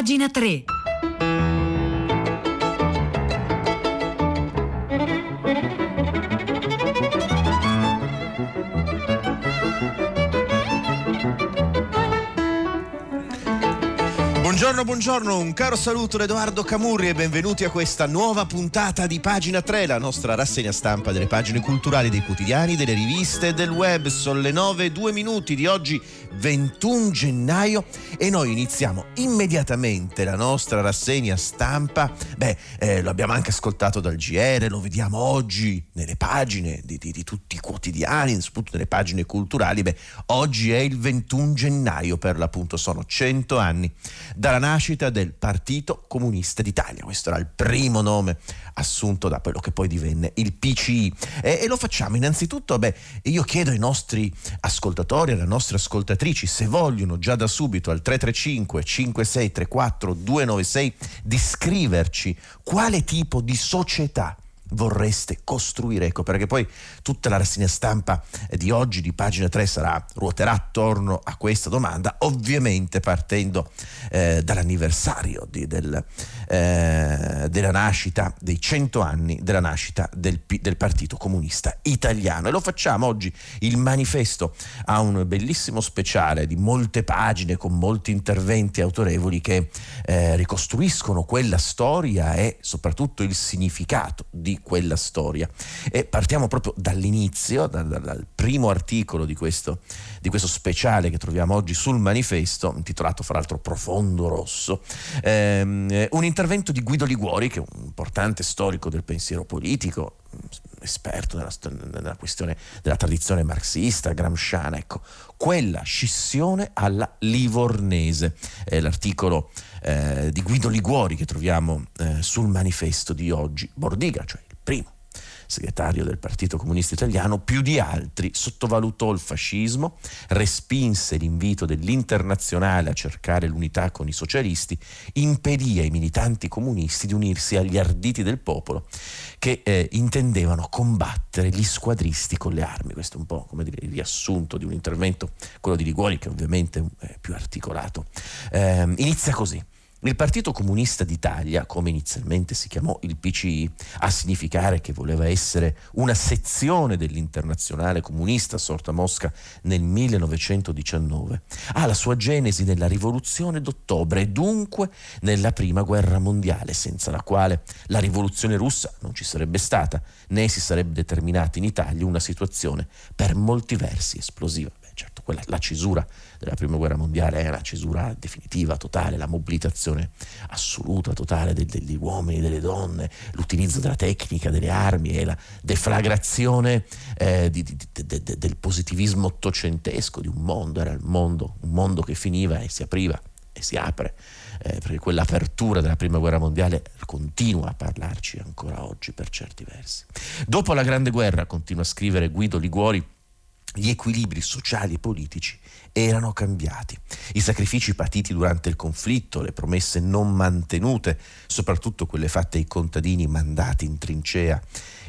Pagina 3. Buongiorno, buongiorno, un caro saluto da Edoardo Camurri e benvenuti a questa nuova puntata di Pagina 3, la nostra rassegna stampa delle pagine culturali dei quotidiani, delle riviste e del web. Sono le 9 e 2 minuti di oggi 21 gennaio e noi iniziamo immediatamente la nostra rassegna stampa. Beh, eh, lo abbiamo anche ascoltato dal GR, lo vediamo oggi nelle pagine di, di, di tutti i quotidiani, soprattutto nelle pagine culturali. Beh, oggi è il 21 gennaio per l'appunto, sono 100 anni dalla nascita del Partito Comunista d'Italia. Questo era il primo nome assunto da quello che poi divenne il PCI. E, e lo facciamo innanzitutto, beh, io chiedo ai nostri ascoltatori, alle nostre ascoltatrici, se vogliono già da subito al 335 5634 296 di scriverci quale tipo di società vorreste costruire? Ecco, perché poi tutta la rassegna stampa di oggi, di pagina 3, sarà, ruoterà attorno a questa domanda, ovviamente partendo eh, dall'anniversario di, del, eh, della nascita, dei 100 anni della nascita del, del, Partito Comunista Italiano. E lo facciamo oggi, il manifesto ha un bellissimo speciale di molte pagine con molti interventi autorevoli che eh, ricostruiscono quella storia e soprattutto il significato di quella storia. E partiamo proprio dall'inizio, dal, dal primo articolo di questo, di questo, speciale che troviamo oggi sul manifesto, intitolato fra l'altro Profondo Rosso, ehm, un intervento di Guido Liguori, che è un importante storico del pensiero politico, esperto nella, nella, questione della tradizione marxista, gramsciana, ecco, quella scissione alla livornese. È l'articolo eh, di Guido Liguori che troviamo eh, sul manifesto di oggi, Bordiga, cioè primo segretario del Partito Comunista Italiano, più di altri sottovalutò il fascismo, respinse l'invito dell'internazionale a cercare l'unità con i socialisti, impedì ai militanti comunisti di unirsi agli arditi del popolo che eh, intendevano combattere gli squadristi con le armi. Questo è un po' come dire, il riassunto di un intervento, quello di Liguori, che ovviamente è più articolato. Eh, inizia così. Il Partito Comunista d'Italia, come inizialmente si chiamò il PCI, a significare che voleva essere una sezione dell'internazionale comunista sorta a Mosca nel 1919, ha la sua genesi nella rivoluzione d'ottobre e dunque nella prima guerra mondiale, senza la quale la rivoluzione russa non ci sarebbe stata, né si sarebbe determinata in Italia una situazione per molti versi esplosiva. Quella, la cesura della prima guerra mondiale è la cesura definitiva, totale, la mobilitazione assoluta, totale degli uomini, delle donne, l'utilizzo della tecnica, delle armi e la deflagrazione eh, di, di, de, de, del positivismo ottocentesco di un mondo, era il mondo, un mondo che finiva e si apriva e si apre. Eh, perché quell'apertura della prima guerra mondiale continua a parlarci ancora oggi per certi versi. Dopo la Grande Guerra, continua a scrivere Guido Liguori, gli equilibri sociali e politici erano cambiati. I sacrifici patiti durante il conflitto, le promesse non mantenute, soprattutto quelle fatte ai contadini mandati in trincea,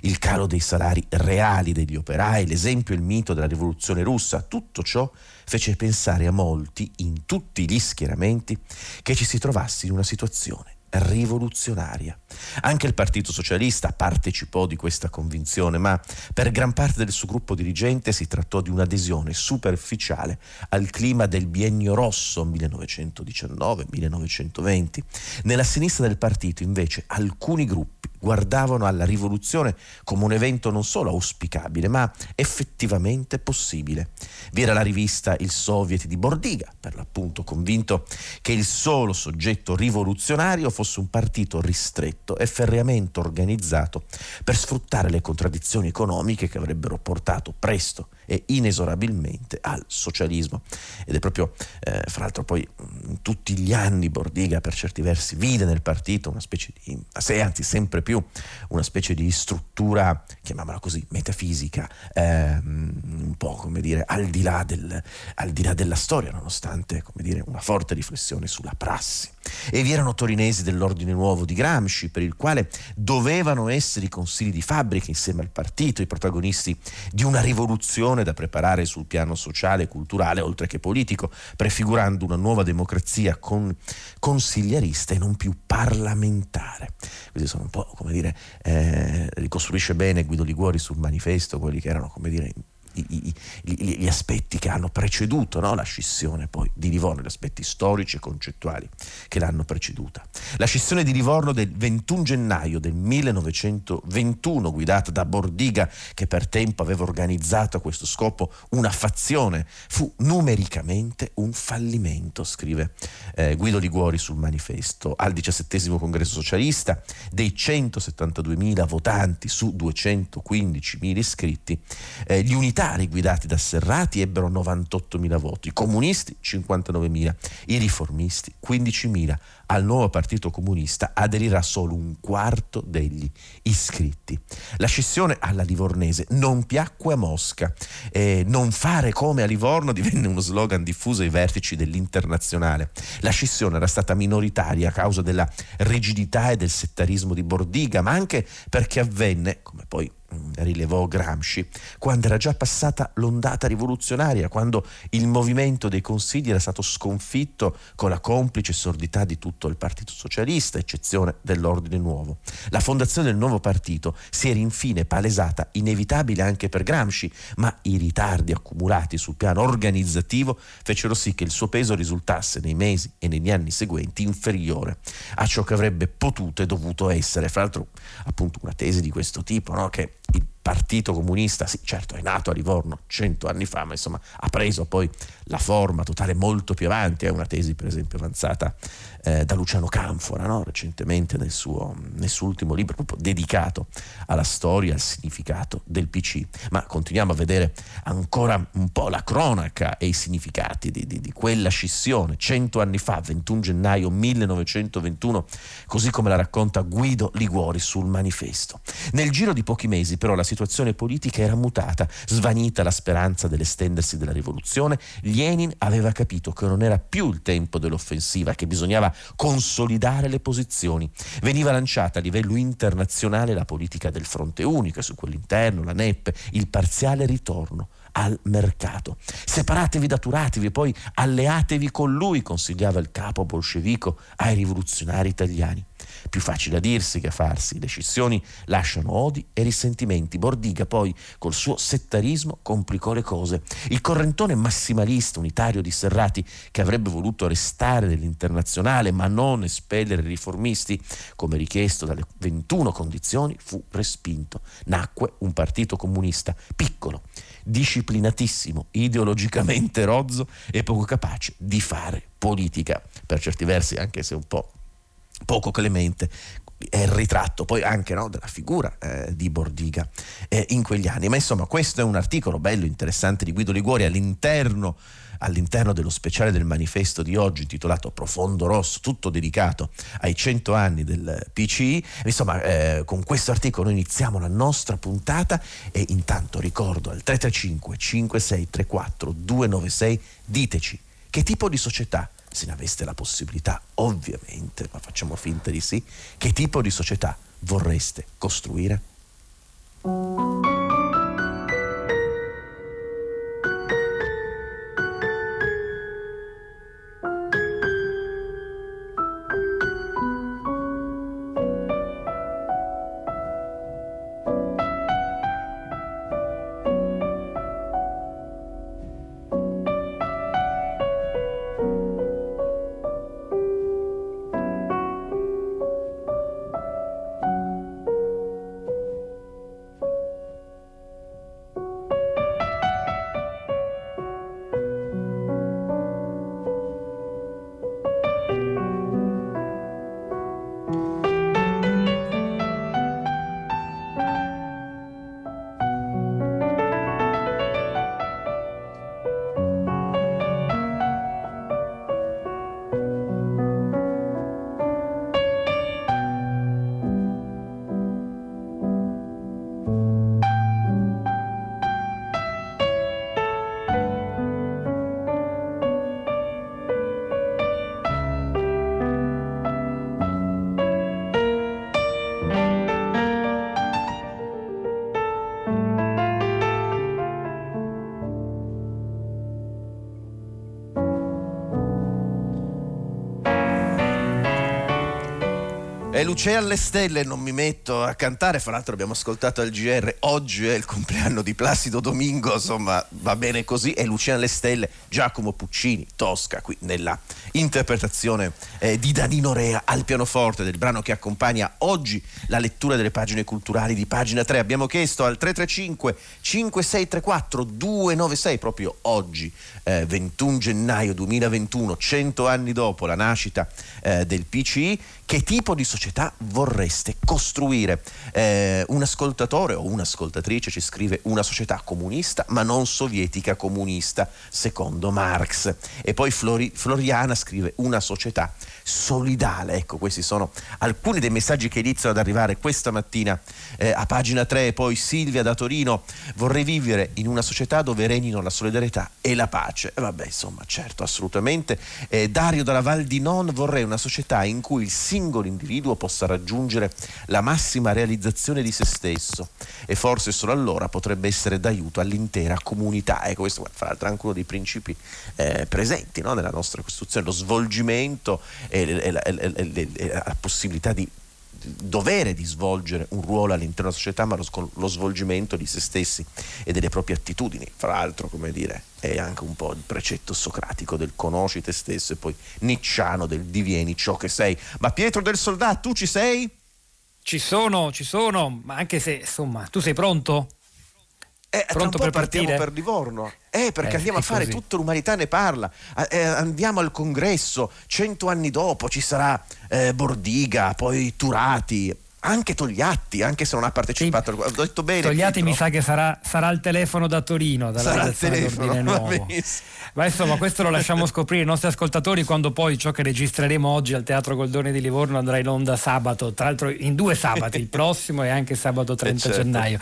il calo dei salari reali degli operai, l'esempio e il mito della rivoluzione russa, tutto ciò fece pensare a molti, in tutti gli schieramenti, che ci si trovasse in una situazione rivoluzionaria. Anche il Partito Socialista partecipò di questa convinzione, ma per gran parte del suo gruppo dirigente si trattò di un'adesione superficiale al clima del biennio rosso 1919-1920. Nella sinistra del partito, invece, alcuni gruppi guardavano alla rivoluzione come un evento non solo auspicabile, ma effettivamente possibile. Vi era la rivista Il Soviet di Bordiga, per l'appunto convinto che il solo soggetto rivoluzionario fosse un partito ristretto e ferreamente organizzato per sfruttare le contraddizioni economiche che avrebbero portato presto e inesorabilmente al socialismo. Ed è proprio, eh, fra l'altro poi in tutti gli anni Bordiga per certi versi vide nel partito una specie di, anzi sempre più, una specie di struttura, chiamiamola così, metafisica, ehm, un po' come dire al di, là del, al di là della storia, nonostante come dire, una forte riflessione sulla prassi. E vi erano torinesi dell'ordine nuovo di Gramsci, per il quale dovevano essere i consigli di fabbrica insieme al partito, i protagonisti di una rivoluzione da preparare sul piano sociale e culturale, oltre che politico, prefigurando una nuova democrazia con consigliarista e non più parlamentare. Questi sono un po', come dire, eh, ricostruisce bene Guido Liguori sul manifesto quelli che erano, come dire, i, gli aspetti che hanno preceduto no? la scissione poi di Livorno, gli aspetti storici e concettuali che l'hanno preceduta. La scissione di Livorno del 21 gennaio del 1921, guidata da Bordiga, che per tempo aveva organizzato a questo scopo una fazione, fu numericamente un fallimento, scrive eh, Guido Liguori sul manifesto. Al diciassettesimo congresso socialista, dei 172.000 votanti su 215.000 iscritti, eh, gli unitari militari guidati da Serrati ebbero 98.000 voti, i comunisti 59.000, i riformisti 15.000. Al nuovo partito comunista aderirà solo un quarto degli iscritti. La scissione alla livornese non piacque a Mosca. Eh, non fare come a Livorno divenne uno slogan diffuso ai vertici dell'internazionale. La scissione era stata minoritaria a causa della rigidità e del settarismo di Bordiga, ma anche perché avvenne, come poi rilevò Gramsci, quando era già passata l'ondata rivoluzionaria, quando il movimento dei consigli era stato sconfitto con la complice sordità di tutto il Partito Socialista, eccezione dell'Ordine Nuovo. La fondazione del nuovo partito si era infine palesata inevitabile anche per Gramsci, ma i ritardi accumulati sul piano organizzativo fecero sì che il suo peso risultasse nei mesi e negli anni seguenti inferiore a ciò che avrebbe potuto e dovuto essere. Fra l'altro, appunto, una tesi di questo tipo, no? che Partito Comunista, sì, certo è nato a Livorno cento anni fa, ma insomma ha preso poi la forma totale molto più avanti. È una tesi, per esempio, avanzata eh, da Luciano Canfora, no? recentemente nel suo, nel suo, ultimo libro, proprio dedicato alla storia, al significato del PC. Ma continuiamo a vedere ancora un po' la cronaca e i significati di, di, di quella scissione, cento anni fa, 21 gennaio 1921, così come la racconta Guido Liguori sul manifesto. Nel giro di pochi mesi, però, la situazione politica era mutata, svanita la speranza dell'estendersi della rivoluzione, Lenin aveva capito che non era più il tempo dell'offensiva, che bisognava consolidare le posizioni. Veniva lanciata a livello internazionale la politica del fronte unico e su quell'interno la NEP, il parziale ritorno al mercato. Separatevi da Turatevi e poi alleatevi con lui, consigliava il capo bolscevico ai rivoluzionari italiani. Più facile a dirsi che a farsi. Le scissioni lasciano odi e risentimenti. Bordiga poi, col suo settarismo, complicò le cose. Il correntone massimalista unitario di Serrati, che avrebbe voluto restare nell'internazionale ma non espellere i riformisti, come richiesto dalle 21 condizioni, fu respinto. Nacque un partito comunista piccolo, disciplinatissimo, ideologicamente rozzo e poco capace di fare politica. Per certi versi, anche se un po' poco clemente è il ritratto poi anche no, della figura eh, di Bordiga eh, in quegli anni. Ma insomma, questo è un articolo bello, interessante di Guido Liguori all'interno, all'interno dello speciale del manifesto di oggi intitolato Profondo Rosso, tutto dedicato ai 100 anni del PCI. Insomma, eh, con questo articolo iniziamo la nostra puntata e intanto ricordo al 335 5634 296 diteci che tipo di società se ne aveste la possibilità, ovviamente, ma facciamo finta di sì, che tipo di società vorreste costruire? Luce alle stelle non mi metto a cantare, fra l'altro abbiamo ascoltato al GR, oggi è il compleanno di Placido Domingo, insomma va bene così, e Luce alle stelle, Giacomo Puccini, Tosca, qui nella interpretazione eh, di Danino Rea al pianoforte del brano che accompagna oggi la lettura delle pagine culturali di pagina 3. Abbiamo chiesto al 335 5634 296 proprio oggi, eh, 21 gennaio 2021, 100 anni dopo la nascita eh, del PCI, che tipo di società vorreste costruire? Eh, un ascoltatore o un'ascoltatrice ci scrive una società comunista ma non sovietica comunista, secondo Marx. E poi Flori, Floriana scrive una società solidale. Ecco, questi sono alcuni dei messaggi che iniziano ad arrivare questa mattina eh, a pagina 3. E poi Silvia da Torino, vorrei vivere in una società dove regnino la solidarietà e la pace. E vabbè, insomma, certo, assolutamente. Eh, Dario dalla Val di Non, vorrei una società in cui il singolo individuo possa raggiungere la massima realizzazione di se stesso e forse solo allora potrebbe essere d'aiuto all'intera comunità. Ecco, questo fra l'altro è anche uno dei principi eh, presenti no? nella nostra Costituzione, lo svolgimento e, e, e, e la possibilità di dovere di svolgere un ruolo all'interno della società, ma lo, lo, svolgimento di se stessi e delle proprie attitudini. Fra l'altro, come dire, è anche un po' il precetto socratico del conosci te stesso e poi nicciano del divieni ciò che sei. Ma Pietro del Soldato, tu ci sei? Ci sono, ci sono, ma anche se, insomma, tu sei pronto? Eh, Pronto per partire? per Livorno. Eh, perché eh, andiamo a fare così. tutta l'umanità ne parla. Eh, andiamo al congresso, cento anni dopo ci sarà eh, Bordiga, poi Turati, anche Togliatti, anche se non ha partecipato. Sì. Ho detto bene. Togliatti Pietro. mi sa che sarà, sarà al telefono da Torino. Sarà al telefono. Ma insomma, questo lo lasciamo scoprire ai nostri ascoltatori quando poi ciò che registreremo oggi al Teatro Goldoni di Livorno andrà in onda sabato, tra l'altro in due sabati, il prossimo e anche sabato 30 eh, certo. gennaio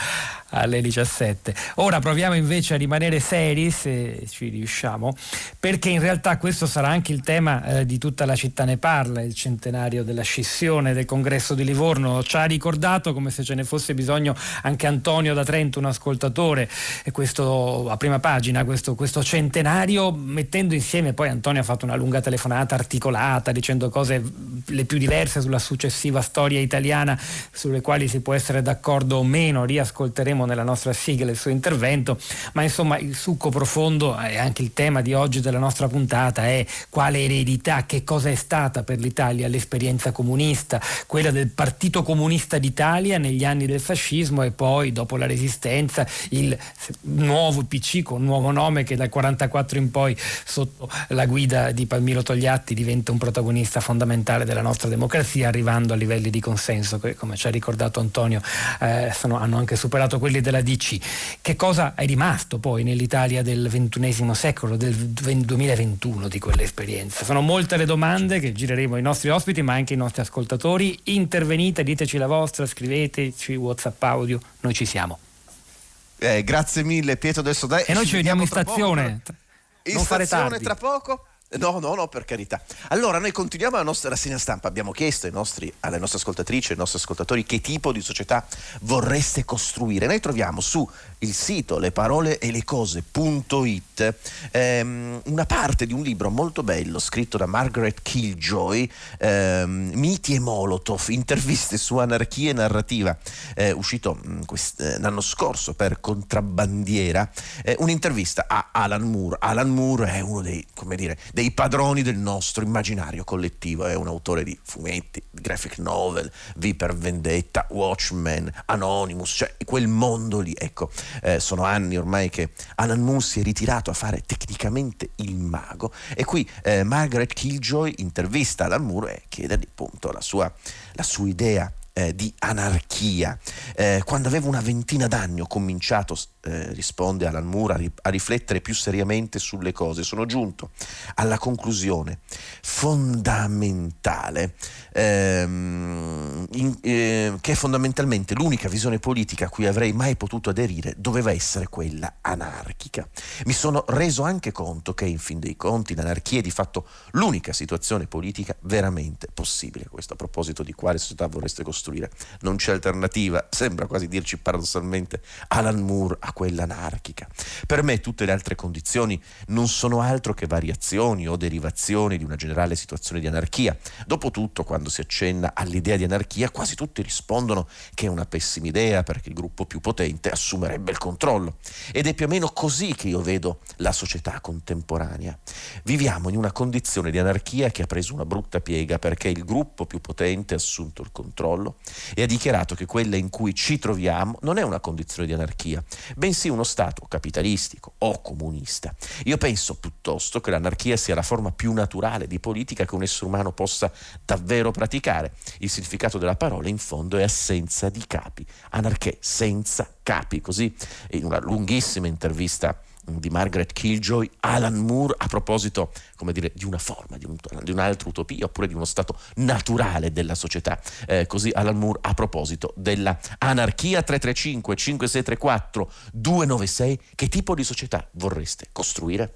alle 17. Ora proviamo invece a rimanere seri, se ci riusciamo, perché in realtà questo sarà anche il tema eh, di tutta la città ne parla, il centenario della scissione del congresso di Livorno ci ha ricordato come se ce ne fosse bisogno anche Antonio da Trento, un ascoltatore, e questo a prima pagina, questo, questo centenario, mettendo insieme, poi Antonio ha fatto una lunga telefonata articolata dicendo cose le più diverse sulla successiva storia italiana, sulle quali si può essere d'accordo o meno, riascolteremo nella nostra sigla il suo intervento, ma insomma il succo profondo e anche il tema di oggi della nostra puntata è quale eredità, che cosa è stata per l'Italia l'esperienza comunista, quella del Partito Comunista comunista d'Italia negli anni del fascismo e poi dopo la resistenza il nuovo PC con un nuovo nome che dal 1944 in poi sotto la guida di Palmiro Togliatti diventa un protagonista fondamentale della nostra democrazia arrivando a livelli di consenso che come ci ha ricordato Antonio eh, sono, hanno anche superato quelli della DC. Che cosa è rimasto poi nell'Italia del XXI secolo, del 2021 di quell'esperienza? Sono molte le domande che gireremo ai nostri ospiti ma anche ai nostri ascoltatori. Intervenite, diteci diteci la vostra, scriveteci WhatsApp audio, noi ci siamo. Eh, grazie mille Pietro del Sodai. E noi ci vediamo in stazione. In non stazione tra poco. No, no, no, per carità. Allora, noi continuiamo la nostra rassegna stampa. Abbiamo chiesto nostri, alle nostre ascoltatrici ai nostri ascoltatori che tipo di società vorreste costruire. Noi troviamo su il sito le ehm, una parte di un libro molto bello scritto da Margaret Killjoy, ehm, Miti e Molotov, interviste su anarchia e narrativa, eh, uscito mh, quest, eh, l'anno scorso per Contrabbandiera, eh, un'intervista a Alan Moore. Alan Moore è uno dei, dire, dei padroni del nostro immaginario collettivo, è un autore di fumetti, graphic novel, V per Vendetta, Watchmen, Anonymous, cioè quel mondo lì, ecco eh, sono anni ormai che Alan Moore si è ritirato a fare tecnicamente il mago. E qui eh, Margaret Killjoy intervista Alan Moore e chiede appunto la sua, la sua idea eh, di anarchia. Eh, quando avevo una ventina d'anni ho cominciato, eh, risponde Alan Moore, a, ri- a, riflettere più seriamente sulle cose. Sono giunto alla conclusione fondamentale ehm, in, eh, che fondamentalmente l'unica visione politica a cui avrei mai potuto aderire doveva essere quella anarchica. Mi sono reso anche conto che in fin dei conti l'anarchia è di fatto l'unica situazione politica veramente possibile. Questo a proposito di quale società vorreste costruire. Non c'è alternativa, sembra quasi dirci paradossalmente Alan Moore a quella anarchica. Per me tutte le altre condizioni non sono altro che variazioni o derivazioni di una generale situazione di anarchia. Dopotutto, quando si accenna all'idea di anarchia, quasi tutti rispondono che è una pessima idea perché il gruppo più potente assumerebbe il controllo. Ed è più o meno così che io vedo la società contemporanea. Viviamo in una condizione di anarchia che ha preso una brutta piega perché il gruppo più potente ha assunto il controllo e ha dichiarato che quella in cui ci troviamo non è una condizione di anarchia, bensì uno Stato capitalistico o comunista. Io penso piuttosto che l'anarchia sia la forma più naturale di politica che un essere umano possa davvero praticare. Il significato della parola in fondo è assenza di capi, anarchia senza capi, così in una lunghissima intervista di Margaret Killjoy, Alan Moore a proposito come dire, di una forma, di, un, di, un'altra utopia oppure di uno stato naturale della società. Eh, così Alan Moore a proposito della anarchia 335 5634 296, che tipo di società vorreste costruire?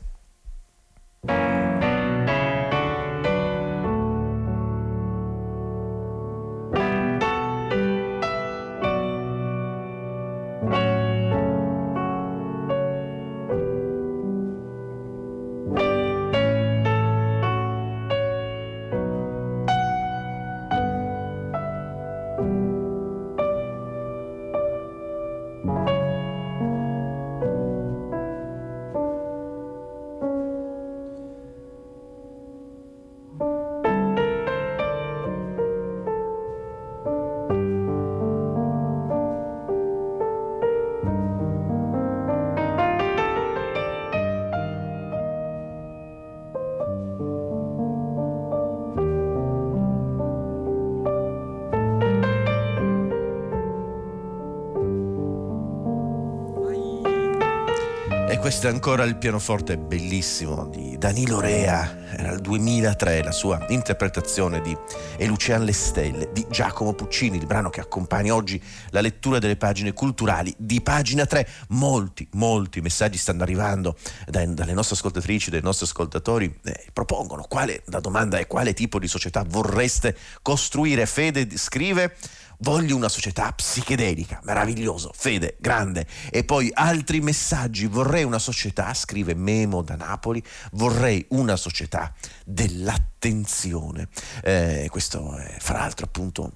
È ancora il pianoforte bellissimo di Danilo Rea, era il 2003 la sua interpretazione di E Lucian le stelle di Giacomo Puccini, il brano che accompagna oggi la lettura delle pagine culturali di pagina 3. Molti, molti messaggi stanno arrivando dalle nostre ascoltatrici, dai nostri ascoltatori, eh, propongono quale, la domanda è quale tipo di società vorreste costruire. Fede scrive Voglio una società psichedelica, meraviglioso, fede, grande. E poi altri messaggi. Vorrei una società, scrive Memo da Napoli, vorrei una società dell'attenzione. Eh, questo è fra l'altro appunto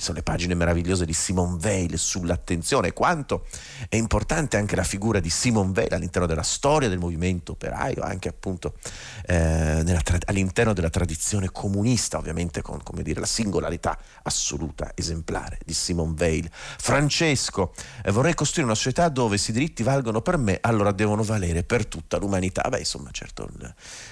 sono le pagine meravigliose di Simone Weil sull'attenzione, quanto è importante anche la figura di Simone Weil all'interno della storia del movimento operaio, anche appunto eh, tra- all'interno della tradizione comunista, ovviamente con dire, la singolarità assoluta, esemplare di Simone Weil. Francesco, eh, vorrei costruire una società dove se i diritti valgono per me, allora devono valere per tutta l'umanità. Beh, insomma, certo,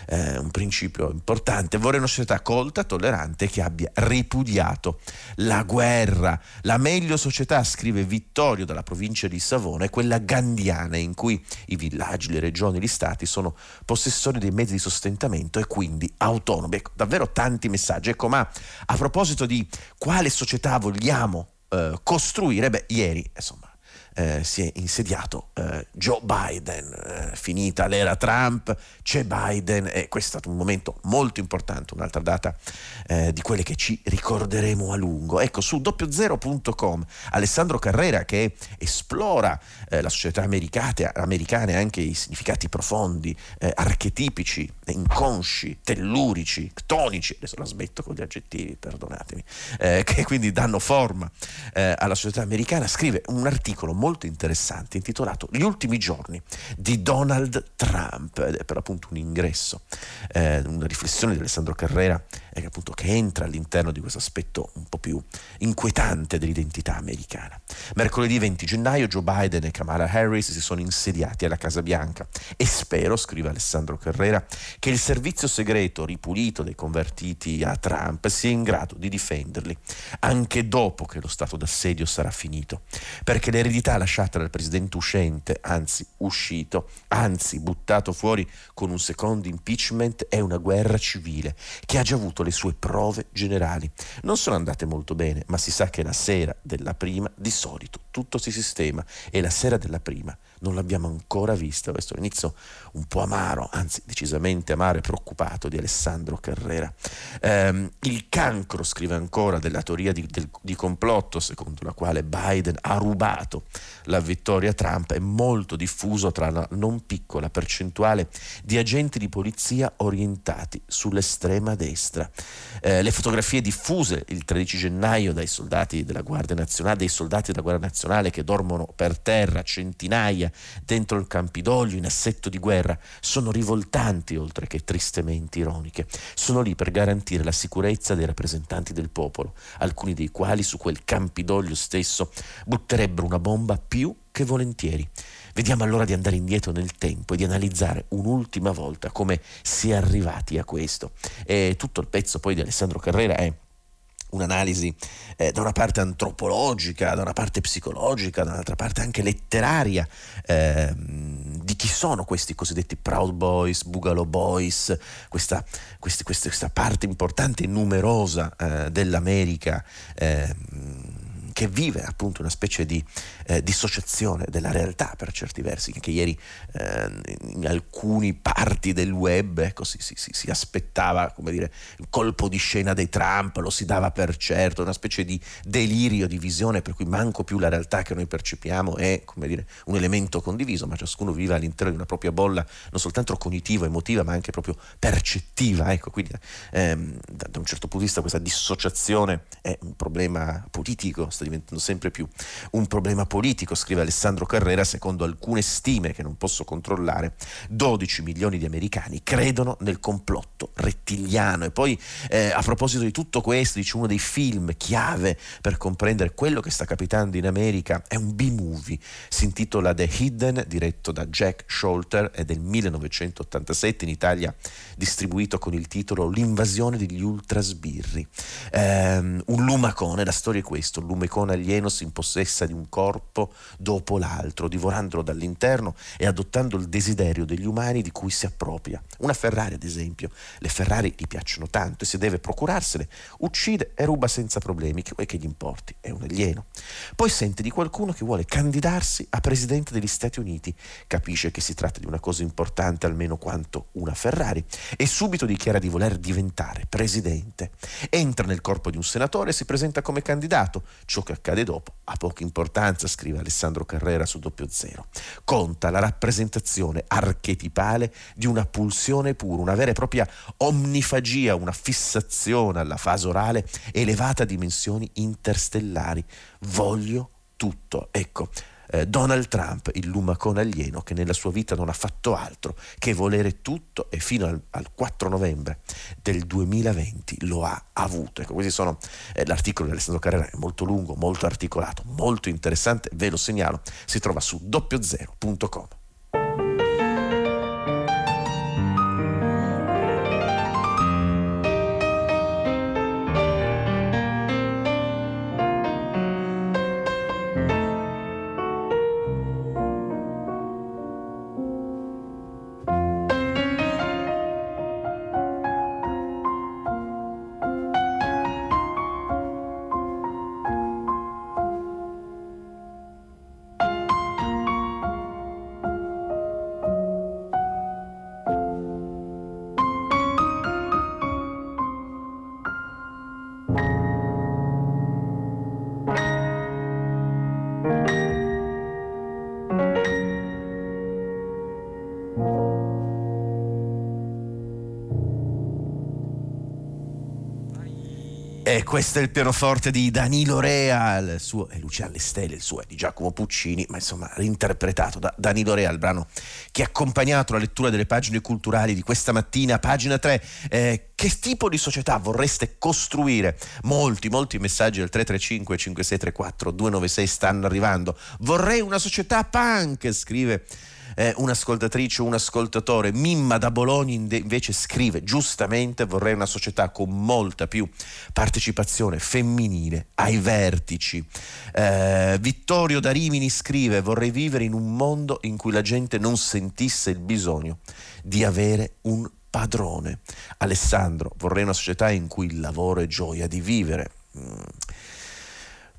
eh, un principio importante. Vorrei una società colta, tollerante, che abbia ripudiato la guerra guerra. La meglio società, scrive Vittorio dalla provincia di Savona, è quella gandiana in cui i villaggi, le regioni, gli stati sono possessori dei mezzi di sostentamento e quindi autonomi. Ecco, davvero tanti messaggi. Ecco, ma a proposito di quale società vogliamo eh, costruire, beh, ieri, insomma, eh, si è insediato eh, Joe Biden, eh, finita l'era Trump, c'è Biden e questo è stato un momento molto importante, un'altra data eh, di quelle che ci ricorderemo a lungo. Ecco, su doppiozero.com Alessandro Carrera che esplora eh, la società americana e anche i significati profondi, eh, archetipici, inconsci, tellurici, tonici, adesso la smetto con gli aggettivi, perdonatemi, che quindi danno forma alla società americana, scrive un articolo molto molto interessante intitolato Gli ultimi giorni di Donald Trump. Ed è per appunto un ingresso, eh, una riflessione di Alessandro Carrera eh, appunto, che entra all'interno di questo aspetto un po' più inquietante dell'identità americana. Mercoledì 20 gennaio Joe Biden e Kamala Harris si sono insediati alla Casa Bianca e spero, scrive Alessandro Carrera, che il servizio segreto ripulito dei convertiti a Trump sia in grado di difenderli anche dopo che lo stato d'assedio sarà finito, perché l'eredità lasciata dal presidente uscente, anzi uscito, anzi buttato fuori con un secondo impeachment, è una guerra civile che ha già avuto le sue prove generali. Non sono andate molto bene, ma si sa che la sera della prima di solito tutto si sistema e la sera della prima non l'abbiamo ancora vista. Questo è un inizio un po' amaro, anzi decisamente amaro e preoccupato di Alessandro Carrera. Eh, il cancro, scrive ancora, della teoria di, del, di complotto secondo la quale Biden ha rubato la vittoria a Trump è molto diffuso tra la non piccola percentuale di agenti di polizia orientati sull'estrema destra. Eh, le fotografie diffuse il 13 gennaio dai soldati della Guardia Nazionale, dei soldati della Guardia Nazionale che dormono per terra, centinaia dentro il Campidoglio in assetto di guerra, sono rivoltanti oltre che tristemente ironiche. Sono lì per garantire la sicurezza dei rappresentanti del popolo, alcuni dei quali su quel Campidoglio stesso butterebbero una bomba più che volentieri. Vediamo allora di andare indietro nel tempo e di analizzare un'ultima volta come si è arrivati a questo. E tutto il pezzo poi di Alessandro Carrera è un'analisi eh, da una parte antropologica, da una parte psicologica, dall'altra parte anche letteraria eh, di chi sono questi cosiddetti Proud Boys, Bugalo Boys, questa, questi, questa parte importante e numerosa eh, dell'America ehm, che vive appunto una specie di eh, dissociazione della realtà per certi versi, che ieri eh, in alcuni parti del web ecco, si, si, si, aspettava come dire, il colpo di scena dei Trump, lo si dava per certo, una specie di delirio, di visione per cui manco più la realtà che noi percepiamo è come dire, un elemento condiviso, ma ciascuno vive all'interno di una propria bolla non soltanto cognitiva, emotiva, ma anche proprio percettiva. Ecco, quindi ehm, da, da un certo punto di vista questa dissociazione è un problema politico, sta diventando sempre più un problema politico, scrive Alessandro Carrera, secondo alcune stime che non posso controllare, 12 milioni di americani credono nel complotto rettiliano. E poi eh, a proposito di tutto questo, dice uno dei film chiave per comprendere quello che sta capitando in America è un B-movie, si intitola The Hidden, diretto da Jack Scholter, è del 1987 in Italia distribuito con il titolo L'invasione degli ultrasbirri. Eh, un lumacone, la storia è questo, un lumacone icona alieno si impossessa di un corpo dopo l'altro, divorandolo dall'interno e adottando il desiderio degli umani di cui si appropria. Una Ferrari, ad esempio. Le Ferrari gli piacciono tanto e se deve procurarsele, uccide e ruba senza problemi, che vuoi che gli importi, è un alieno. Poi sente di qualcuno che vuole candidarsi a presidente degli Stati Uniti, capisce che si tratta di una cosa importante almeno quanto una Ferrari e subito dichiara di voler diventare presidente. Entra nel corpo di un senatore e si presenta come candidato, ciò che accade dopo ha poca importanza, scrive Alessandro Carrera su doppio zero. Conta la rappresentazione archetipale di una pulsione pura, una vera e propria omnifagia, una fissazione alla fase orale elevata a dimensioni interstellari. Voglio tutto. Ecco, eh, Donald Trump, il lumacone alieno che nella sua vita non ha fatto altro che volere tutto e fino al, al 4 novembre del 2020 lo ha avuto. Ecco, questi sono eh, l'articolo di Alessandro Carrera, è molto lungo, molto articolato, molto interessante, ve lo segnalo, si trova su doppiozero.com. E questo è il pianoforte di Danilo Rea, il suo è Lucia alle stelle, il suo è di Giacomo Puccini, ma insomma reinterpretato da Danilo Rea, il brano che ha accompagnato la lettura delle pagine culturali di questa mattina, pagina 3. Eh, che tipo di società vorreste costruire? Molti, molti messaggi al 335 5634 296 stanno arrivando. Vorrei una società punk, scrive eh, un'ascoltatrice un ascoltatore. Mimma da Bologna invece scrive giustamente vorrei una società con molta più partecipazione femminile ai vertici. Eh, Vittorio da Rimini scrive vorrei vivere in un mondo in cui la gente non sentisse il bisogno di avere un padrone. Alessandro, vorrei una società in cui il lavoro è gioia di vivere. Mm.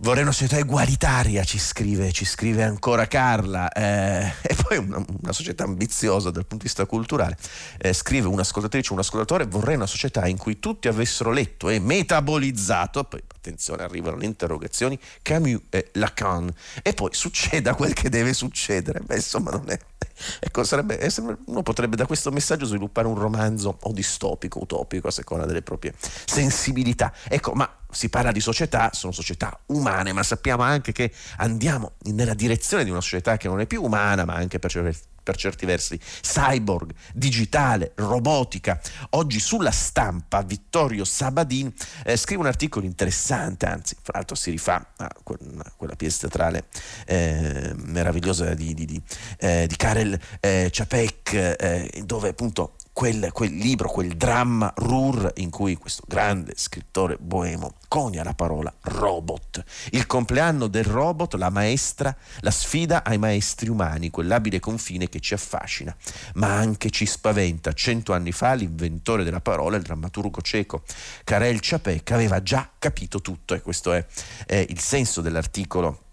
Vorrei una società egualitaria, ci scrive, ci scrive ancora Carla, eh, e poi una, una, società ambiziosa dal punto di vista culturale. Eh, scrive un'ascoltatrice, un ascoltatore, vorrei una società in cui tutti avessero letto e metabolizzato, poi attenzione arrivano le interrogazioni, Camus e Lacan, e poi succeda quel che deve succedere. Beh, insomma, non è... Ecco, sarebbe, uno potrebbe da questo messaggio sviluppare un romanzo o distopico, utopico, a seconda delle proprie sensibilità. Ecco, ma si parla di società, sono società umane, ma sappiamo anche che andiamo nella direzione di una società che non è più umana, ma anche per certi per certi versi cyborg, digitale, robotica. Oggi sulla stampa Vittorio Sabadin eh, scrive un articolo interessante, anzi, fra l'altro si rifà a quella pièce teatrale eh, meravigliosa di, di, di, eh, di Karel eh, Čapek, eh, dove appunto quel, quel, libro, quel dramma Rur in cui questo grande scrittore boemo conia la parola robot. Il compleanno del robot, la maestra, la sfida ai maestri umani, quell'abile confine che ci affascina, ma anche ci spaventa. Cento anni fa l'inventore della parola, il drammaturgo cieco Karel Čapek, aveva già capito tutto e questo è, è il senso dell'articolo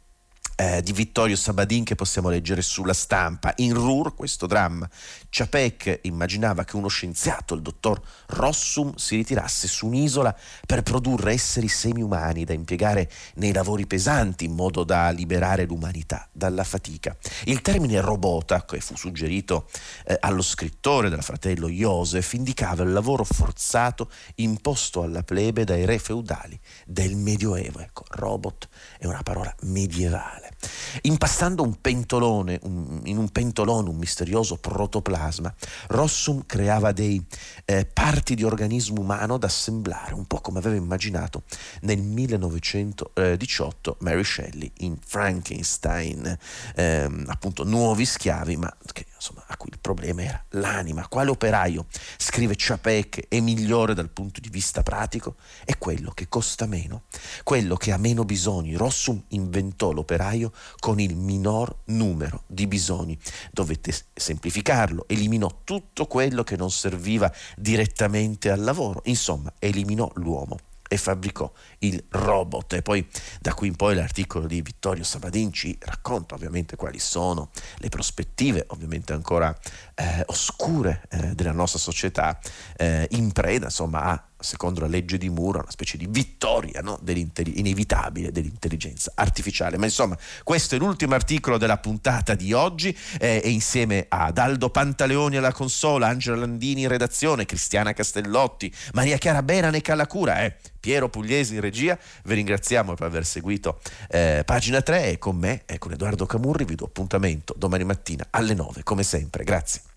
eh, di Vittorio Sabadin che possiamo leggere sulla stampa. In Rur, questo dramma, Ciapec immaginava che uno scienziato, il dottor Rossum, si ritirasse su un'isola per produrre esseri semi-umani da impiegare nei lavori pesanti in modo da liberare l'umanità dalla fatica. Il termine robota, che fu suggerito eh, allo scrittore del fratello Joseph, indicava il lavoro forzato imposto alla plebe dai re feudali del Medioevo. Ecco, robot è una parola medievale. Impastando un pentolone, un, in un pentolone un misterioso protoplasma, Rossum creava dei eh, parti di organismo umano da assemblare, un po' come aveva immaginato nel 1918 Mary Shelley in Frankenstein, ehm, appunto nuovi schiavi, ma che insomma, a cui il problema era l'anima. Quale operaio, scrive Ciapec, è migliore dal punto di vista pratico? È quello che costa meno, quello che ha meno bisogni. Rossum inventò l'operaio con il minor numero di bisogni. Dovette semplificarlo, eliminò tutto quello che non serviva direttamente al lavoro, insomma, eliminò l'uomo e fabbricò il robot. E poi da qui in poi l'articolo di Vittorio Sabadin ci racconta ovviamente quali sono le prospettive ovviamente ancora eh, oscure eh, della nostra società eh, in preda insomma a secondo la legge di Moore, una specie di vittoria no? inevitabile dell'intelligenza artificiale. Ma insomma, questo è l'ultimo articolo della puntata di oggi eh, e insieme ad Aldo Pantaleoni alla consola, Angela Landini in redazione, Cristiana Castellotti, Maria Chiara Benane Calacura, eh, Piero Pugliesi in regia, vi ringraziamo per aver seguito eh, pagina 3 e con me e con Edoardo Camurri vi do appuntamento domani mattina alle 9 come sempre. Grazie.